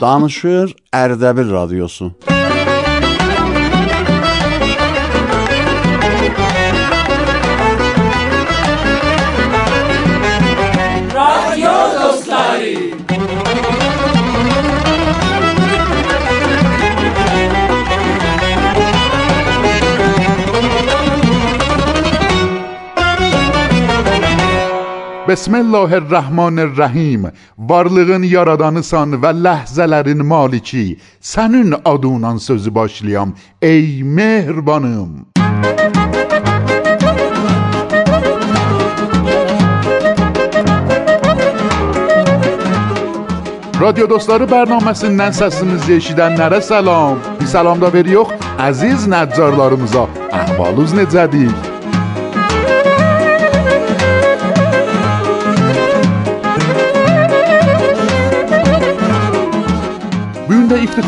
Danışır Ərdəbil Radiosu. Bismillahir-Rəhmanir-Rəhim. Varlığın yaradanısan və ləhzələrin maliki. Sənin adından sözü başlayam, ey mehribanım. Radyo dostları bərnaməsindən səsimizi eşidənlərə salam. Bir salam da veririk əziz nəccarlarımıza. Əhvalınız necədir?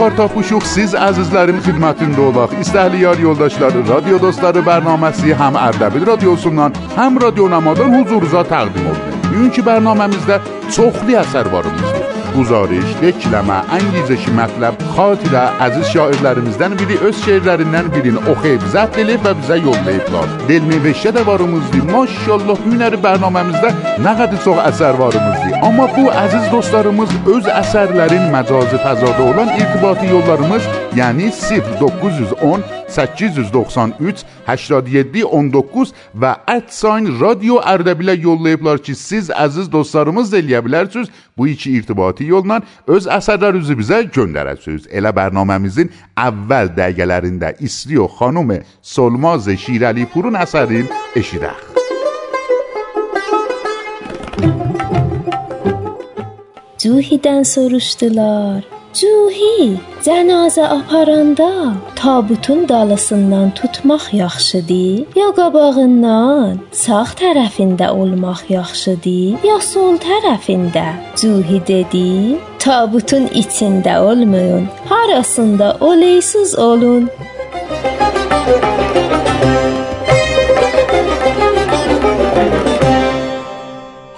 افتخار تا پوشوخ سیز عزیزلریم خدمتین دولاق استهلیار یولداشلار رادیو دوستلار برنامه هم اردبیل رادیو سونان هم رادیو نمادان حضور زا تقدیم اولده اینکی برنامه مزده چخلی اثر بارمزده Guzarış, dekləmə, əngizəşi mətləb, xatirə, əziz şairlərimizdən biri öz şeirlərindən birini oxuyub, zəbt edib və bizə yollayıblar. Delmevəşə də varımızdır. Maşallah, günəri bərnaməmizdə nə qədər çox əsər varımızdır. Amma bu əziz dostlarımız öz əsərlərin məcazi təzadı olan irtibati yollarımız, yəni 0910 893 87 19 və @sign radio Ərdəbilə yollayıblar ki, siz əziz dostlarımız da eləyə bilərsiniz. Bu iki irtibati yolla öz əsərlərinizi bizə göndərəsiniz. Elə bərnaməmizin əvvəl dəqiqələrində İstiyo xanım Solmaz Şirəli Purun əsərin eşidək. Cuhidən soruşdular. Cuhi, cənazə aparanda tabutun dalısından tutmaq yaxşıdır, ya qabağından sağ tərəfində olmaq yaxşıdır, ya sol tərəfində? Cuhi dedi: Tabutun içində olmayın, harasında oleysuz olun. Xanım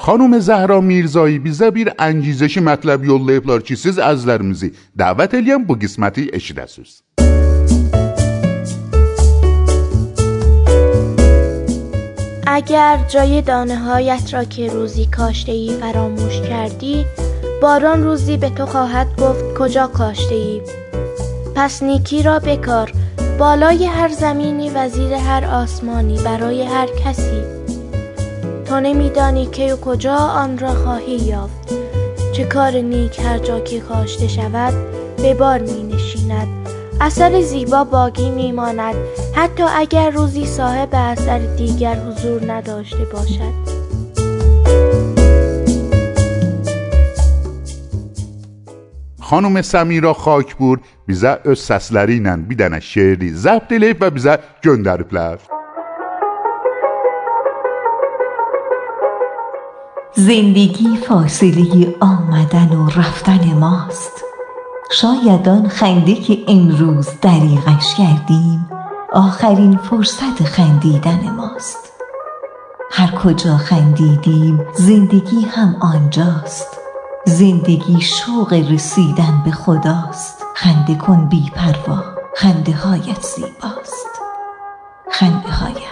Zəhra Mirzایی bizə bir əngizəşi mətləb yollayıblar ki, siz əzlərimizi dəvət eləyən bu qisməti eşidəsiniz. اگر جای دانه هایت را که روزی کاشته ای فراموش کردی باران روزی به تو خواهد گفت کجا کاشته ای پس نیکی را بکار بالای هر زمینی وزیر هر آسمانی برای هر کسی. تو نمیدانی که و کجا آن را خواهی یافت. چه کار نیک هر جا که کاشته شود به بار می نشیند اثر زیبا باقی می ماند حتی اگر روزی صاحب اثر دیگر حضور نداشته باشد. Xanım Səmira Xakbur bizə öz səsləri ilə bir dənə şeiri zəbt eləyib və زندگی فاصله آمدن و رفتن ماست. شاید آن خنده که امروز دریغش کردیم آخرین فرصت خندیدن ماست. هر کجا خندیدیم زندگی هم آنجاست. زندگی شوق رسیدن به خداست. خنده کن بی پروا خنده هایت زیباست. خنده هایت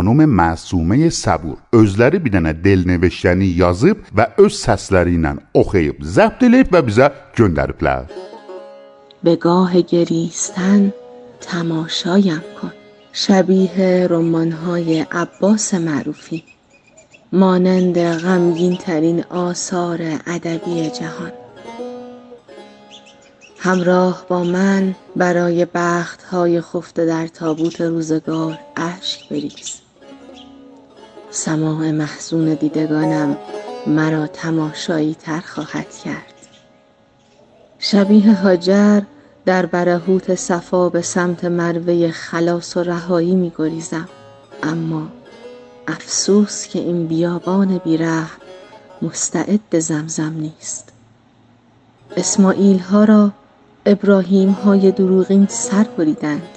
Xanım Məsumə Səbur özləri bir dənə delnevşəni yazıb və öz səsləri ilə oxuyub, zəbt edib və bizə göndəriblər. به گاه گریستن تماشایم کن. شبیه رمانهای عباس معروفی. مانند غمگین ترین آثار ادبی جهان. همراه با من برای بخت های خفته در تابوت روزگار اشک بریز. سماع محزون دیدگانم مرا تماشایی تر خواهد کرد. شبیه هاجر در برهوت صفا به سمت مروه خلاص و رهایی می گریزم. اما افسوس که این بیابان بیرحم مستعد زمزم نیست. اسماعیل ها را ابراهیم های دروغین سر بریدند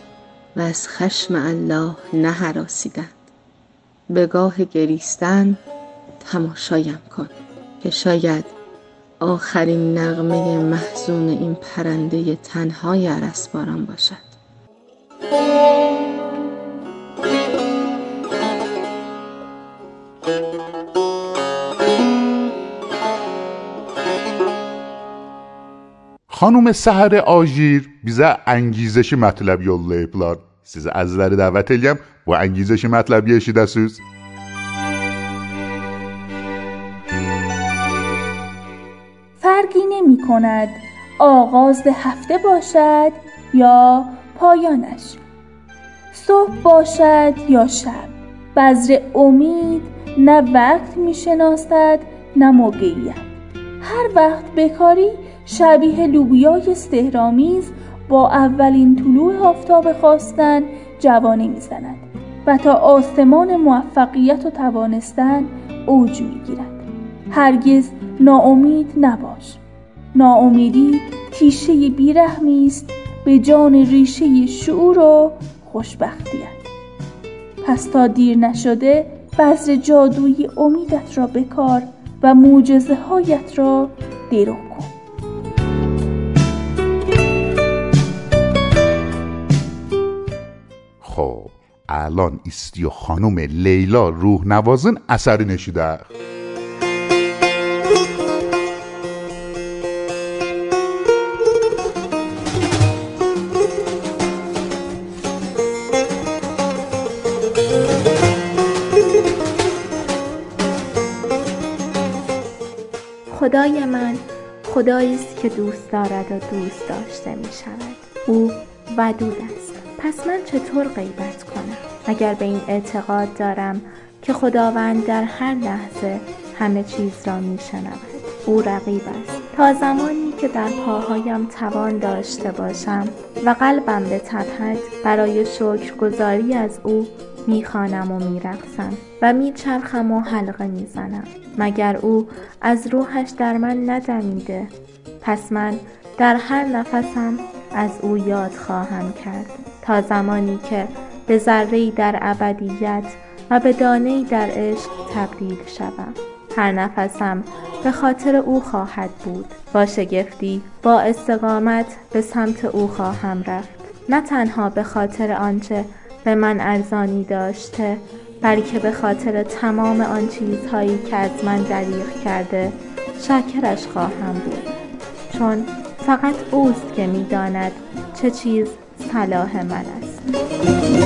و از خشم الله نهراسیدند. به گاه گریستن تماشایم کن که شاید آخرین نغمه محزون این پرنده تنهای عرسباران باشد. خانم سهر آژیر بیزه انگیزشی مطلب یا اپلار سیزه از ذره دعوت الیم bu əngizəşi mətləbi eşidəsiniz. فرقی نمی کند آغاز هفته باشد یا پایانش. صبح باشد یا شب. بذر امید نه وقت می شناسد نه موقعیت. هر وقت بکاری شبیه لوبیای سهرامیز با اولین طلوع آفتاب خواستن جوانه می‌زند و تا آسمان موفقیت و توانستن اوج می‌گیرد هرگز ناامید نباش. ناامیدی تیشه بیرحمی است به جان ریشه شعور و خوشبختیت پس تا دیر نشده بذر جادوی امیدت را بکار و معجزه هایت را درو کن. الان ایستی و خانم لیلا روح نوازن اثری نشیده. خدای من خدایی است که دوست دارد و دوست داشته می شود او ودود است. پس من چطور غیبت کنم؟ اگر به این اعتقاد دارم که خداوند در هر لحظه همه چیز را می شنود او رقیب است. تا زمانی که در پاهایم توان داشته باشم و قلبم به تپد برای شکرگزاری از او می‌خوانم و میرقصم و میچرخم و حلقه می‌زنم. مگر او از روحش در من ندمیده پس من در هر نفسم از او یاد خواهم کرد. تا زمانی که به ذره در ابدیت و به دانه در عشق تبدیل شوم. هر نفسم به خاطر او خواهد بود. با شگفتی با استقامت به سمت او خواهم رفت. نه تنها به خاطر آنچه به من ارزانی داشته بلکه به خاطر تمام آن چیزهایی که از من دریغ کرده شاکرش خواهم بود. چون فقط اوست که می‌داند چه چیز صلاح من است.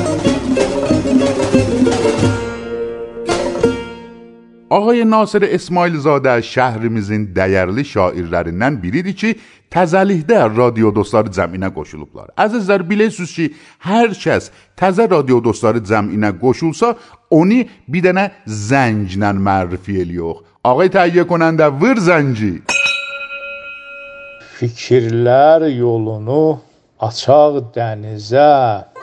Ağay Nasir İsmailzadə şəhrimizin dəyərli şairlərindən biridir ki, təzəlikdə radio dostları cəminə qoşulublar. Əzizlər, bilirsiniz ki, hər kəs təzə radio dostları cəminə qoşulsa, onu bir dənə zənglə mərrifi eləyox. Ağay təhiyyə konəndə vır zəngi. Fikirlər yolunu açaq dənizə.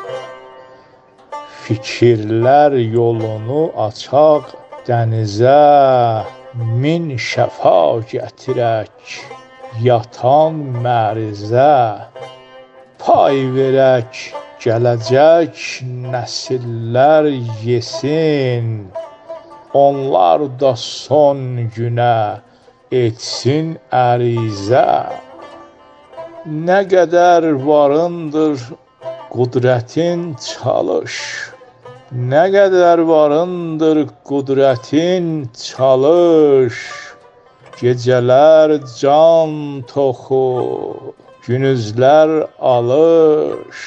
Fikirlər yolunu açaq dənizə min şəfa gətirək yatan mərizə. Pay verək gələcək nəsillər yesin onlar da son günə etsin ərizə. Nə qədər varındır qudrətin çalış Nə qədər varındır qudrətin çalış Gecələr can toxu Günüzlər alış.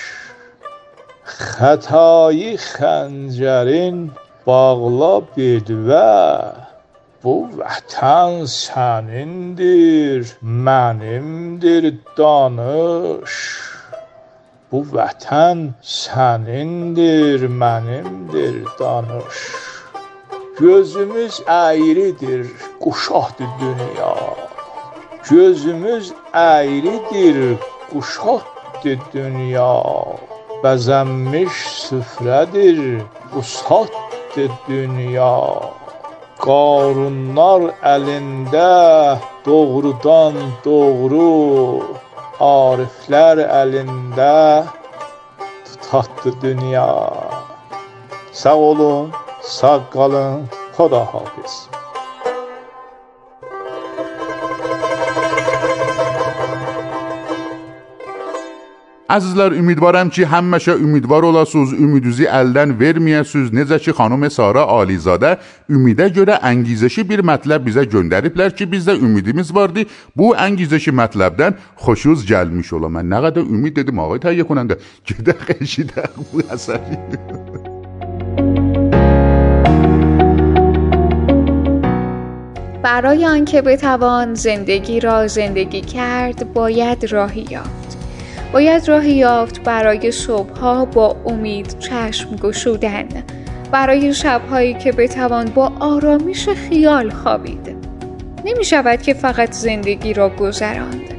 Xətayı xəncərin bağla bedvə Bu vətən sənindir, mənimdir danış Bu vətən sənindir, mənimdir danış. Gözümüz əyridir, quşaqdır dünya. Gözümüz əyridir, quşaqdır dünya. Bəzənmiş süfrədir, qusatdır dünya. Qarunlar əlində doğrudan doğru ariflər əlində tatlı dünya. Sağ olun, sağ qalın, Xudahafiz. Əzizlər, ümidvaram ki, həmişə ümidvar olasınız, ümidinizi əldən verməyəsiniz. Necə ki, xanım Sara Alizadə ümidə görə əngizəşi bir mətləb bizə göndəriblər ki, bizdə ümidimiz vardı. Bu əngizəşi mətləbdən xoşuz gəlmiş ola. Mən nə qədər ümid dedim ağay təhiyyə کننده. Gedək eşidək bu əsəri. برای آنکه بتوان زندگی را زندگی کرد باید راهی یافت باید راهی یافت برای صبحها با امید چشم گشودن برای شبهایی که بتوان با آرامش خیال خوابید. نمی شود که فقط زندگی را گذراند.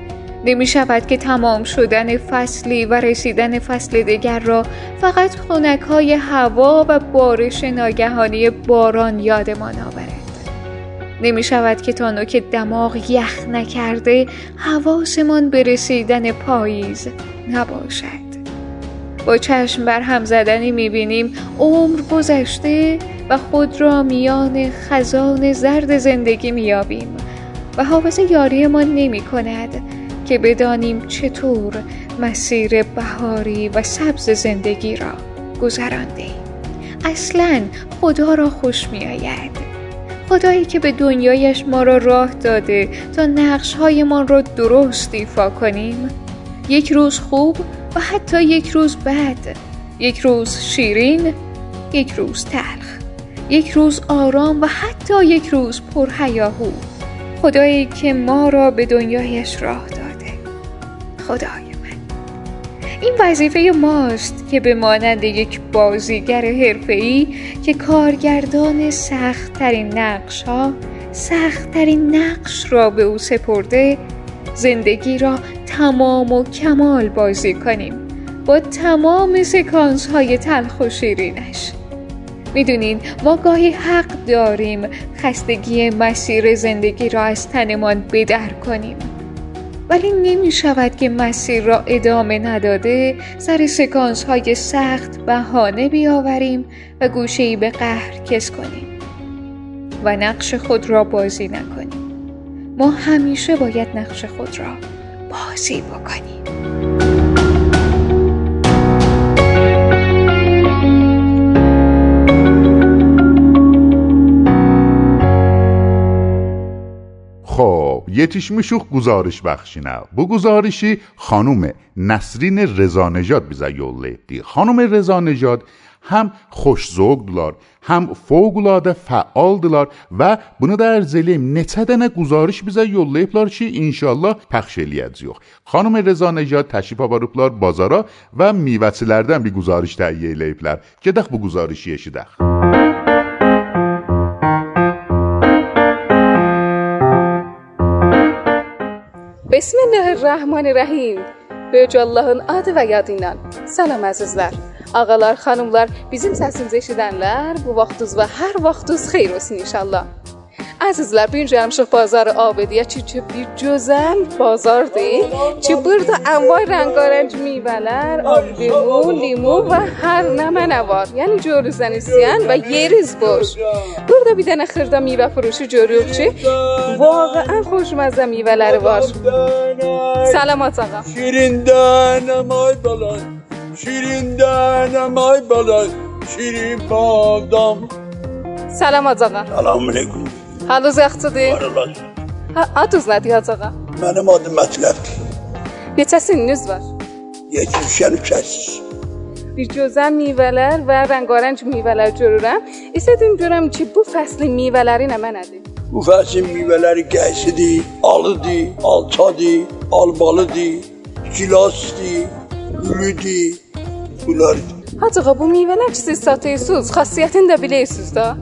نمی شود که تمام شدن فصلی و رسیدن فصل دیگر را فقط خونک های هوا و بارش ناگهانی باران یادمان آورد. نمی شود که تا نوک دماغ یخ نکرده حواسمان به رسیدن پاییز نباشد. با چشم بر هم زدنی می بینیم عمر گذشته و خود را میان خزان زرد زندگی می یابیم و حافظ یاریمان نمی کند که بدانیم چطور مسیر بهاری و سبز زندگی را گذرانده. اصلا خدا را خوش می آید. خدایی که به دنیایش ما را راه داده تا نقش هایمان را درست ایفا کنیم. یک روز خوب و حتی یک روز بد. یک روز شیرین یک روز تلخ. یک روز آرام و حتی یک روز پرهیاهو. خدایی که ما را به دنیایش راه داده. خدای. این وظیفه ماست که به مانند یک بازیگر حرفه‌ای که کارگردان سختترین نقش ها سختترین نقش را به او سپرده زندگی را تمام و کمال بازی کنیم با تمام سکانس های تلخ و شیرینش. می‌دونین ما گاهی حق داریم خستگی مسیر زندگی را از تنمان بدر کنیم. ولی نمی شود که مسیر را ادامه نداده سر سکانس های سخت بهانه بیاوریم و گوشه به قهر کس کنیم و نقش خود را بازی نکنیم. ما همیشه باید نقش خود را بازی بکنیم. یتیشمیشوخ گزارش بخشی نه بو گزارشی خانوم نسرین رزا نجاد بیزا یول خانوم رزا نجاد هم خوش زوگ دلار هم فوقلاده فعال دلار و بنا در زلیم نتدنه گزارش بیزا یول لیدی بلار چی؟ انشالله پخشیلی ازیوخ خانوم رزا نجاد تشریف آورو بلار بازارا و میوتی بی گزارش تاییه لیدی بلار که دخ بو گزارشیشی دخ. Bismillahirrahmanirrahim. Böyük Allahın adı və yadı ilə. Salam əzizlər. Ağalar, xanımlar, bizim səsimizi eşidənlər bu vaxtınız və hər vaxtınız xeyir olsun inşallah. Bu gün gəlmişik bazarı Abediyə ki, ki bir gözəl bazardır. Ki burada envay rəngarəng meyvələr, limon, limon və hər nə mənə var. Yəni görürsən istəyən və yeriz boş. Burada bir dənə xırda meyvə furuşu görürük ki, واقعا خوشمزه میوهləri var. Salamat ağa. Şirindən ay balan, şirindən ay balan, şirin badam. Salamat ağa. Salam aleyküm. Olasın. Ha, adınız nədir ağa? Mənim adım Mətləbdir. Neçə sininiz var? 73. Bir gözəl meyvələr və rəngarəng meyvələr görürəm. İstədim görəm ki, bu fəslin meyvələri nə mənədir? Bu fəslin meyvələri gəysidir, alıdır, alçadır, albalıdır, gilasdır, gülüdür. Bunlardır. Hacığa bu meyvələr ki siz satıyorsunuz, xassiyyətini də bilirsiniz da.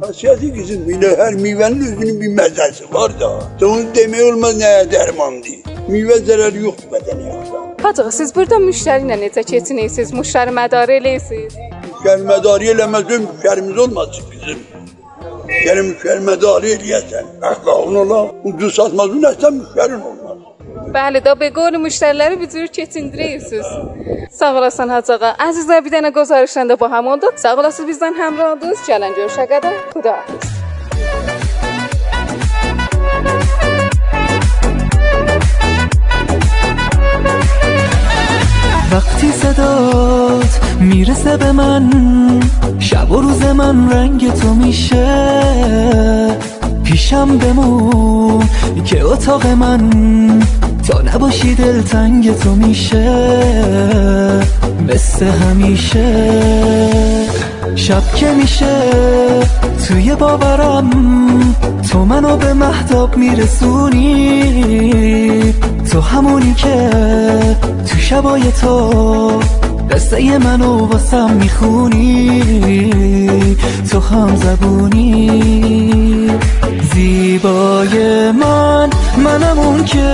Xasiyyəti qızım, elə hər meyvənin özünün bir məzəsi var da. Onu demək olmaz nəyə dərmandır. Meyvə zərəri yoxdur bədənə. Hacığa siz burada müştəri ilə necə keçinirsiniz? Müştəri mədarı eləyirsiniz? Müştəri mədarı eləməzdən müştərimiz olmasın qızım. Yəni müştəri mədarı eləyəsən, əxlaqın ola, ucuz satmazın əsən müştərin olmaz. Bəli, da beqor müştəriləri bir keçindirirsiniz. Sağ olasın Hacı ağa. Əzizlər bir dənə göstərişlə də bu hamonda. Sağ olasınız bizdən həmrəhdiniz. Gələn görüşə qədər. Xudahafiz. وقتی صدات می‌رسه به من شب و روز من رنگ تو میشه پیشم بمون که اتاق من نباشی دلتنگ تو میشه مثل همیشه. شب که میشه توی باورم تو منو به محتاب میرسونی. تو همونی که تو شبای تو قصه منو واسم می‌خونی تو هم زبونی. زیبای من منم اون که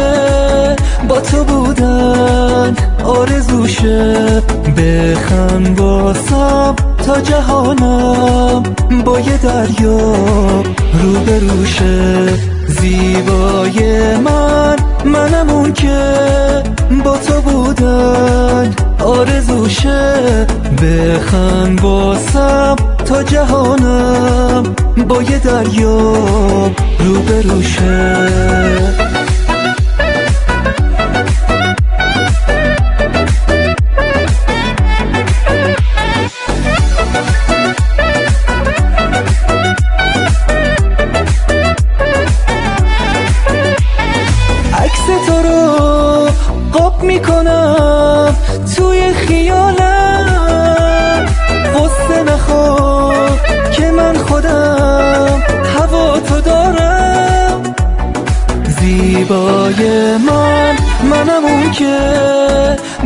با تو بودن آرزوشه. بخند واسم تا جهانم با یه دریا روبروشه. زیبای من منم اون که آرزوشه. بخند واسم تا جهانم با یه دریا روبروشه. زیبای من منم اون که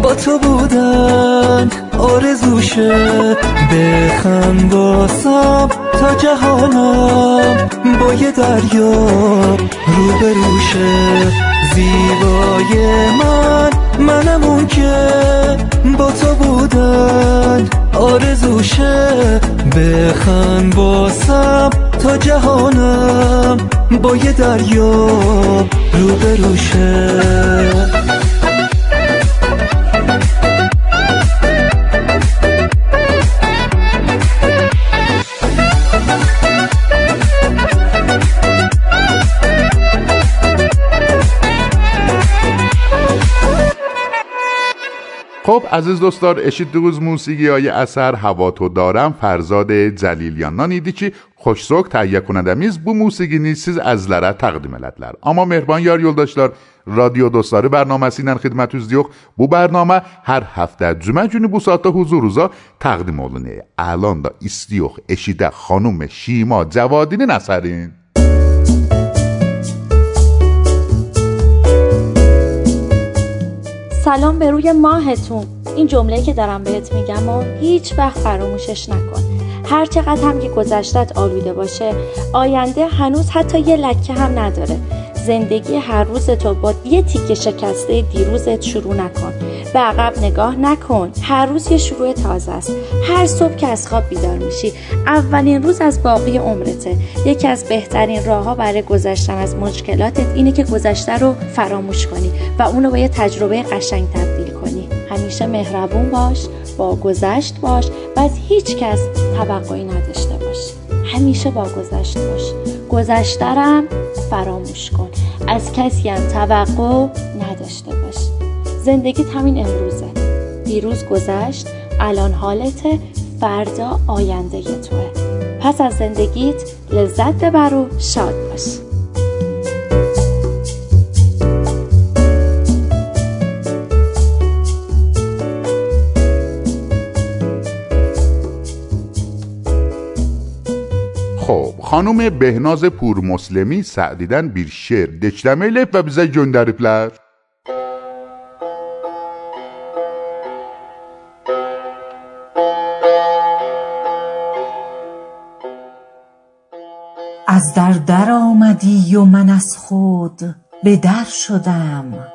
با تو بودن آرزوشه. بخند واسم تا جهانم با یه دریا روبروشه. زیبای من منم اون که با تو بودن آرزوشه. بخند واسم تا جهانم با یه دریا روبروشه خب عزیز دوستار اشید دوز موسیقی های اثر هوا تو دارم. فرزاد جلیلیان نانیدی که خوشسوک تهیه کننده میز بو موسیقی نیست سیز از لره تقدیم لدلر اما مهربان یار یول داشتار رادیو دوستار برنامه سینن خدمت از دیوخ بو برنامه هر هفته جمعه جونی بو ساعتا حضور روزا تقدیم اولونه الان دا استیوخ اشیده خانوم شیما جوادین نسرین سلام به روی ماهتون. این جمله که دارم بهت میگم و هیچ وقت فراموشش نکن. هر چقدر هم که گذشتت آلوده باشه آینده هنوز حتی یه لکه هم نداره. زندگی هر روز تو با یه تیکه شکسته دیروزت شروع نکن به عقب نگاه نکن. هر روز یه شروع تازه است. هر صبح که از خواب بیدار میشی اولین روز از باقی عمرته. یکی از بهترین راهها برای گذشتن از مشکلاتت اینه که گذشته رو فراموش کنی و اونو با یه تجربه قشنگ تبدیل کنی. همیشه مهربون باش با گذشت باش و از هیچ کس توقعی نداشته باش. همیشه با گذشت باش. گذشترم فراموش کن. از کسی هم توقع نداشته باش زندگیت همین امروزه. دیروز گذشت الان حالته فردا آینده توه. پس از زندگیت لذت ببر و شاد باش خانم بهناز پور مسلمی سعدیدن بیر شعر دچلمیلیب و بیزه گندریبلر از در در آمدی و من از خود به در شدم.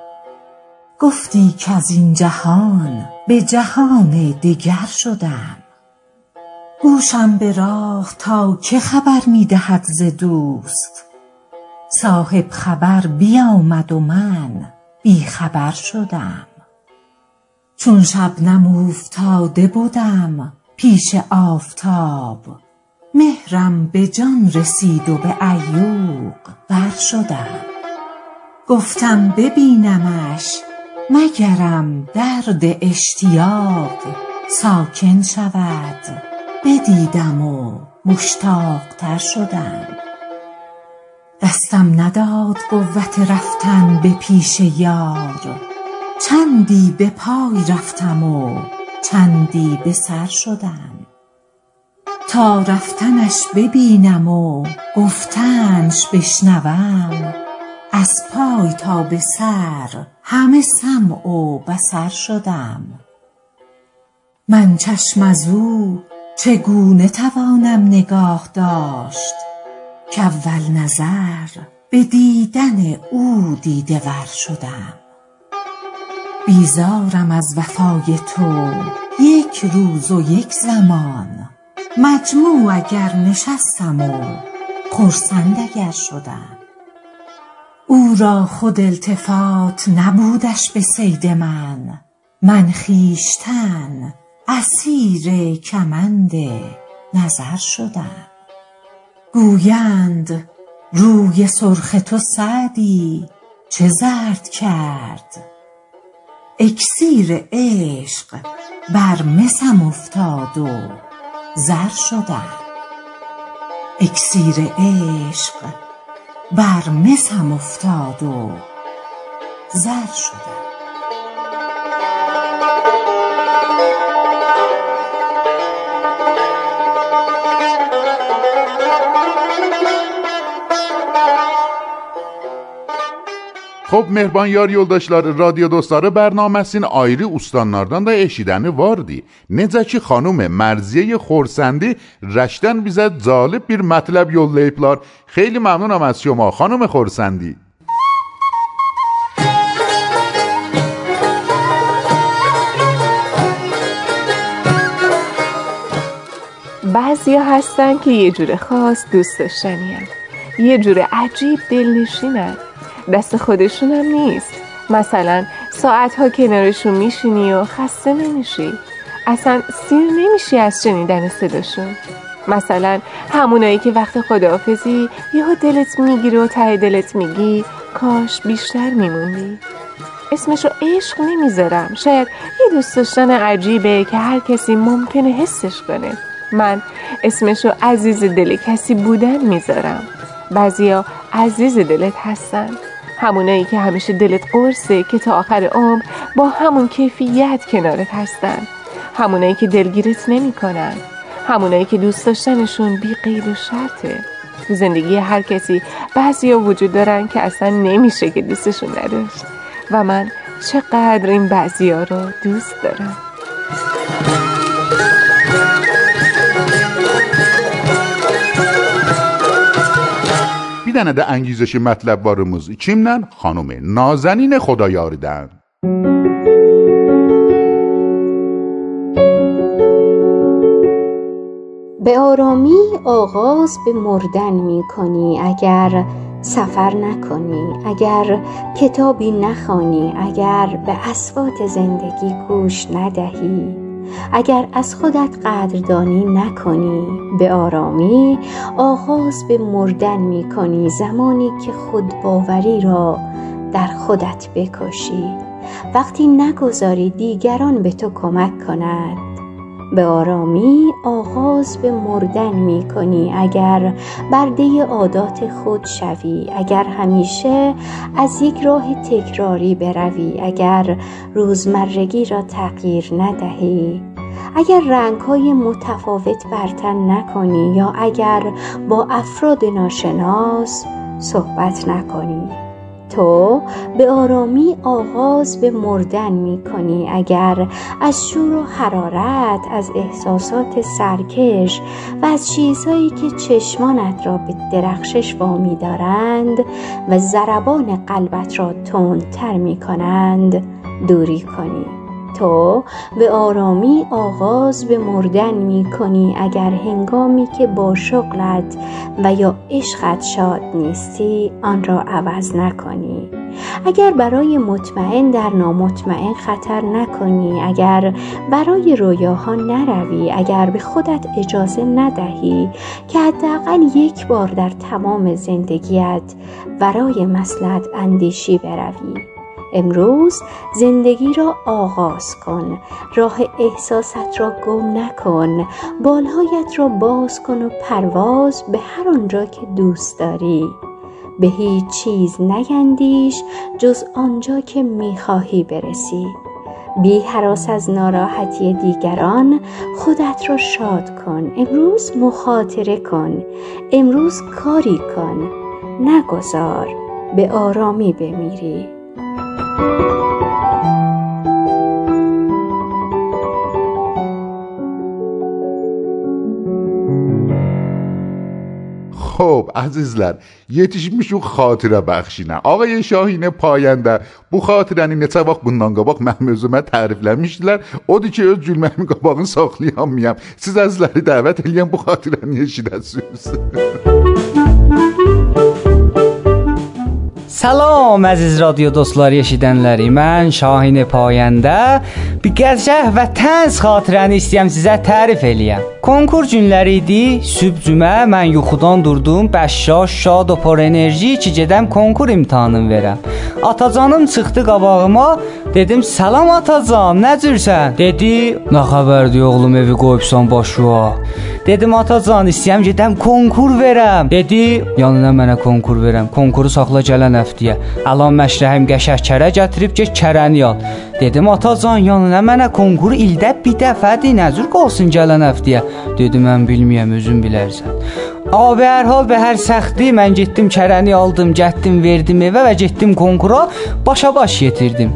گفتی که از این جهان به جهان دیگر شدم. گوشم به راه تا که خبر می دهد ز دوست؟ صاحب خبر بیامد و من بیخبر شدم. چون شبنم اوفتاده بودم پیش آفتاب مهرم به جان رسید و به عیوق بر شدم. گفتم ببینمش مگرم درد اشتیاق ساکن شود. بدیدم و مشتاق تر شدم. دستم نداد قوت رفتن به پیش یار. چندی به پای رفتم و چندی به سر شدم. تا رفتنش ببینم و گفتنش بشنوم از پای تا به سر همه سمع و بصر شدم. من چشم از او چگونه توانم نگاه داشت کاول نظر به دیدن او دیده ور شدم؟ بیزارم از وفای تو یک روز و یک زمان. مجموع اگر نشستم و خرسند اگر شدم. او را خود التفات نبودش به صید من. من خویشتن اسیر کمند نظر شدم. گویند روی سرخ تو سعدی چه زرد کرد. اکسیر عشق بر مسم افتاد و زر شدم. اکسیر عشق بر مسم افتاد و زر شدم. Xo'p, mehriban yar yoldaşları, radio dostları bərnaməsinin ayrı ustanlardan da eşidəni vardı. Necə ki, xanım Mərziyə Xorsendi Rəşdən bizə cəlib bir mətləb yollayıblar. Xeyli məmnunam az şuma, xanım Xorsendi. بعضی هستن که یه جور خاص دوست داشتنی یه جور عجیب دلنشینن دست خودشون هم نیست. مثلا ساعتها کنارشون میشینی و خسته نمیشی. اصلا سیر نمیشی از شنیدن صداشون. مثلا همونایی که وقت خداحافظی یهو دلت می‌گیره و ته دلت میگی کاش بیشتر میموندی. اسمشو عشق نمی‌ذارم. شاید یه دوست داشتن عجیبه که هر کسی ممکنه حسش کنه. من اسمشو عزیز دل کسی بودن می‌ذارم. بعضیا عزیز دلت هستن. همونایی که همیشه دلت قرصه که تا آخر عمر با همون کیفیت کنارت هستن. همونایی که دلگیرت نمی‌کنن. همونایی که دوست داشتنشون بی قید و شرطه. تو زندگی هر کسی بعضیا وجود دارن که اصلا نمیشه که دوستشون نداشت. و من چقدر این بعضیا رو دوست دارم. Dənə də əngizəşi mətləblarımız kimlə? Xanım Nazənin Xodayarıdan. به آرامی آغاز به مردن می کنی اگر سفر نکنی اگر کتابی نخوانی اگر به اسوات زندگی گوش ندهی اگر از خودت قدردانی نکنی به آرامی آغاز به مردن می کنی زمانی که خود باوری را در خودت بکشی. وقتی نگذاری دیگران به تو کمک کند به آرامی آغاز به مردن می کنی اگر برده عادات خود شوی اگر همیشه از یک راه تکراری بروی اگر روزمرگی را تغییر ندهی. اگر رنگ های متفاوت برتن نکنی یا اگر با افراد ناشناس صحبت نکنی. تو به آرامی آغاز به مردن می کنی اگر از شور و حرارت از احساسات سرکش و از چیزهایی که چشمانت را به درخشش وامی دارند و ضربان قلبت را تندتر می کنند دوری کنی. تو به آرامی آغاز به مردن می کنی اگر هنگامی که با شغلت و یا عشقت شاد نیستی آن را عوض نکنی. اگر برای مطمئن در نامطمئن خطر نکنی اگر برای رویاها نروی اگر به خودت اجازه ندهی که حداقل یک بار در تمام زندگیت برای مسلحت اندیشی بروی. امروز زندگی را آغاز کن راه احساست را گم نکن بالهایت را باز کن و پرواز به هر آنجا که دوست داری. به هیچ چیز نیندیش جز آنجا که می‌خواهی برسی. بی حراس از ناراحتی دیگران خودت را شاد کن. امروز مخاطره کن. امروز کاری کن. نگذار. به آرامی بمیری. خب azizler yetişmiş xatirə bəxşinə. Ağay Şahinə payəndə bu xatirəni neçə vaxt bundan qabaq mənim özümə tərifləmişdilər. Odur ki, öz gülməmin qabağını saxlayamayam. Siz əzizləri dəvət eləyəm bu xatirəni eşidəsiniz. Salam əziz radio dostları eşidənləri. Mən Şahin Payəndə bir qəzəh və tənz xatirəni istəyəm sizə tərif eləyəm. Konkur günləri idi. Sübh cümə mən yuxudan durdum, bəşşaş, şad və por enerji ki gedəm konkur imtahanını verəm. Atacanım çıxdı qabağıma, dedim: "Salam atacan, nə cürsən?" Dedi: "Nə xəbərdir oğlum, evi qoyubsan başına." Dedim: "Atacan, istəyirəm gedəm konkur verəm." Dedi: "Yəni nə mənə konkur verəm? Konkuru saxla gələn həftəyə. Alan məşrəhim qəşəng kərə gətirib get kərəni al." Dedim: "Atacan, nə mənə konkur ildə bir dəfədir, nəzür qalsın gələn həftəyə." Dedi: "Mən bilmirəm, özün bilərsən." Abi hər hal və hər səxti mən getdim kərəni aldım, getdim verdim evə və getdim konkura başa baş yetirdim.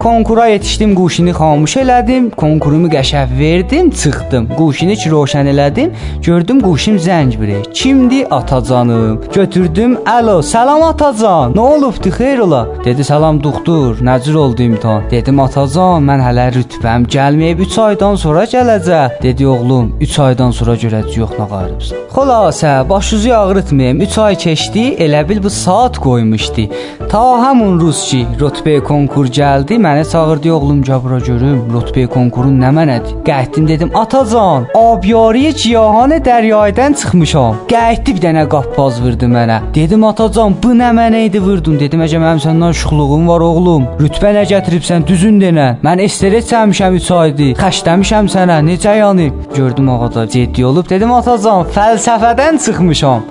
Konkura yetişdim, quşini xamuş elədim, konkurumu qəşəng verdim, çıxdım. Quşini ki roşən elədim, gördüm quşum zəng vurur. Kimdi? Atacanım. Götürdüm, "Alo, salam atacan. Nə olubdu? Xeyr ola?" Dedi: "Salam doktor, nəcür oldu imtahan?" Dedim: "Atacan, mən hələ rütbəm gəlməyib 3 aydan sonra gələcək." Dedi: "Oğlum, 3 aydan sonra görəcəyik nə qaribsən." Xülasə, başınızı ağrıtmayım. 3 ay keçdi, elə bil bu saat qoymuşdu. Ta həmin rus ki, rütbə konkur gəldi, məni çağırdı oğlum cabra görüm, rütbə konkurun nə mənədir? Qayıtdım dedim, atacan, abyari cihan dəryaydan çıxmışam. Qayıtdı bir dənə qappaz vurdu mənə. Dedim, atacan, bu nə mənə idi vurdun? Dedim, əcə mənim səndən şuxluğum var oğlum. Rütbə nə gətiribsən, düzün denə. Mən estere çəmişəm 3 aydır. Xəstəmişəm sənə, necə yanıb? Gördüm ağada ciddi olub. Dedim, atacan, fəlsəfədən çıxmışam.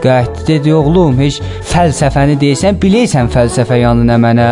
Qəhd dedi oğlum, heç fəlsəfəni deyirsən, bilirsən fəlsəfə yanı nə mənə?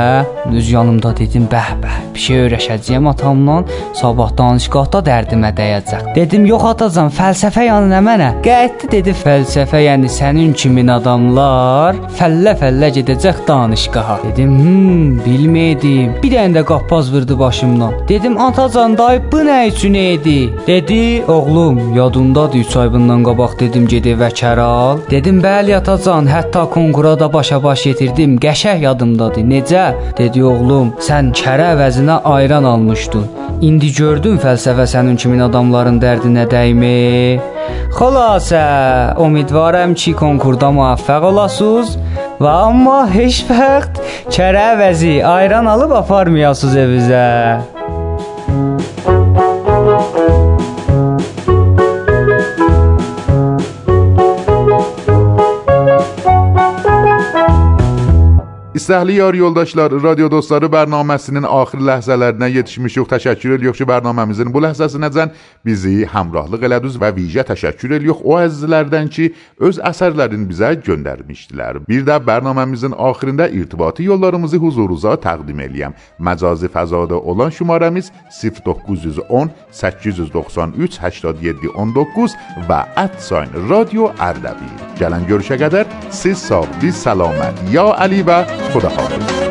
Düz yanımda dedim, bəh bəh, bir şey öyrəşəcəyəm atamdan, sabah danışqahda dərdimə dəyəcək. Dedim, yox atacan, fəlsəfə yanı nə mənə? Qəhd dedi, fəlsəfə yəni sənin kimin adamlar fəllə-fəllə gedəcək danışqaha. Dedim, hmm, bilmədim. Bir dənə də qappaz vurdu başımdan. Dedim, atacan, dayı bu nə üçün idi? Dedi, oğlum, yadındadır 3 ay bundan qabaq dedim ged evə kəral. Dedim, bəli atacan, hətta konkura da başa-baş yetirdim. Qəşəng yadımdadır. Necə? Dedi oğlum, sən kərə əvəzinə ayran almışdın. İndi gördün fəlsəfə sənin kimin adamların dərdinə dəymir. Xülasə, ümidvaram ki, konkurda muvaffəq olasınız və amma heç vaxt kərə əvəzi ayran alıb aparmayasınız evizə. İstəhli yoldaşlar, radio dostları bərnaməsinin axır ləhzələrinə yetişmişik. Təşəkkür edirik ki, bərnaməmizin bu ləhzəsinəcən bizi həmrahlıq elədiniz və vicə təşəkkür edirik o əzizlərdən ki, öz əsərlərini bizə göndərmişdilər. Bir də bərnaməmizin axırında irtibati yollarımızı huzurunuza təqdim eləyəm. Məcazi fəzada olan şumarəmiz 0910 893 87 19 və @sign radio Ərdəbil. Gələn görüşə qədər siz sağ, biz salamat. Ya Ali və 做得好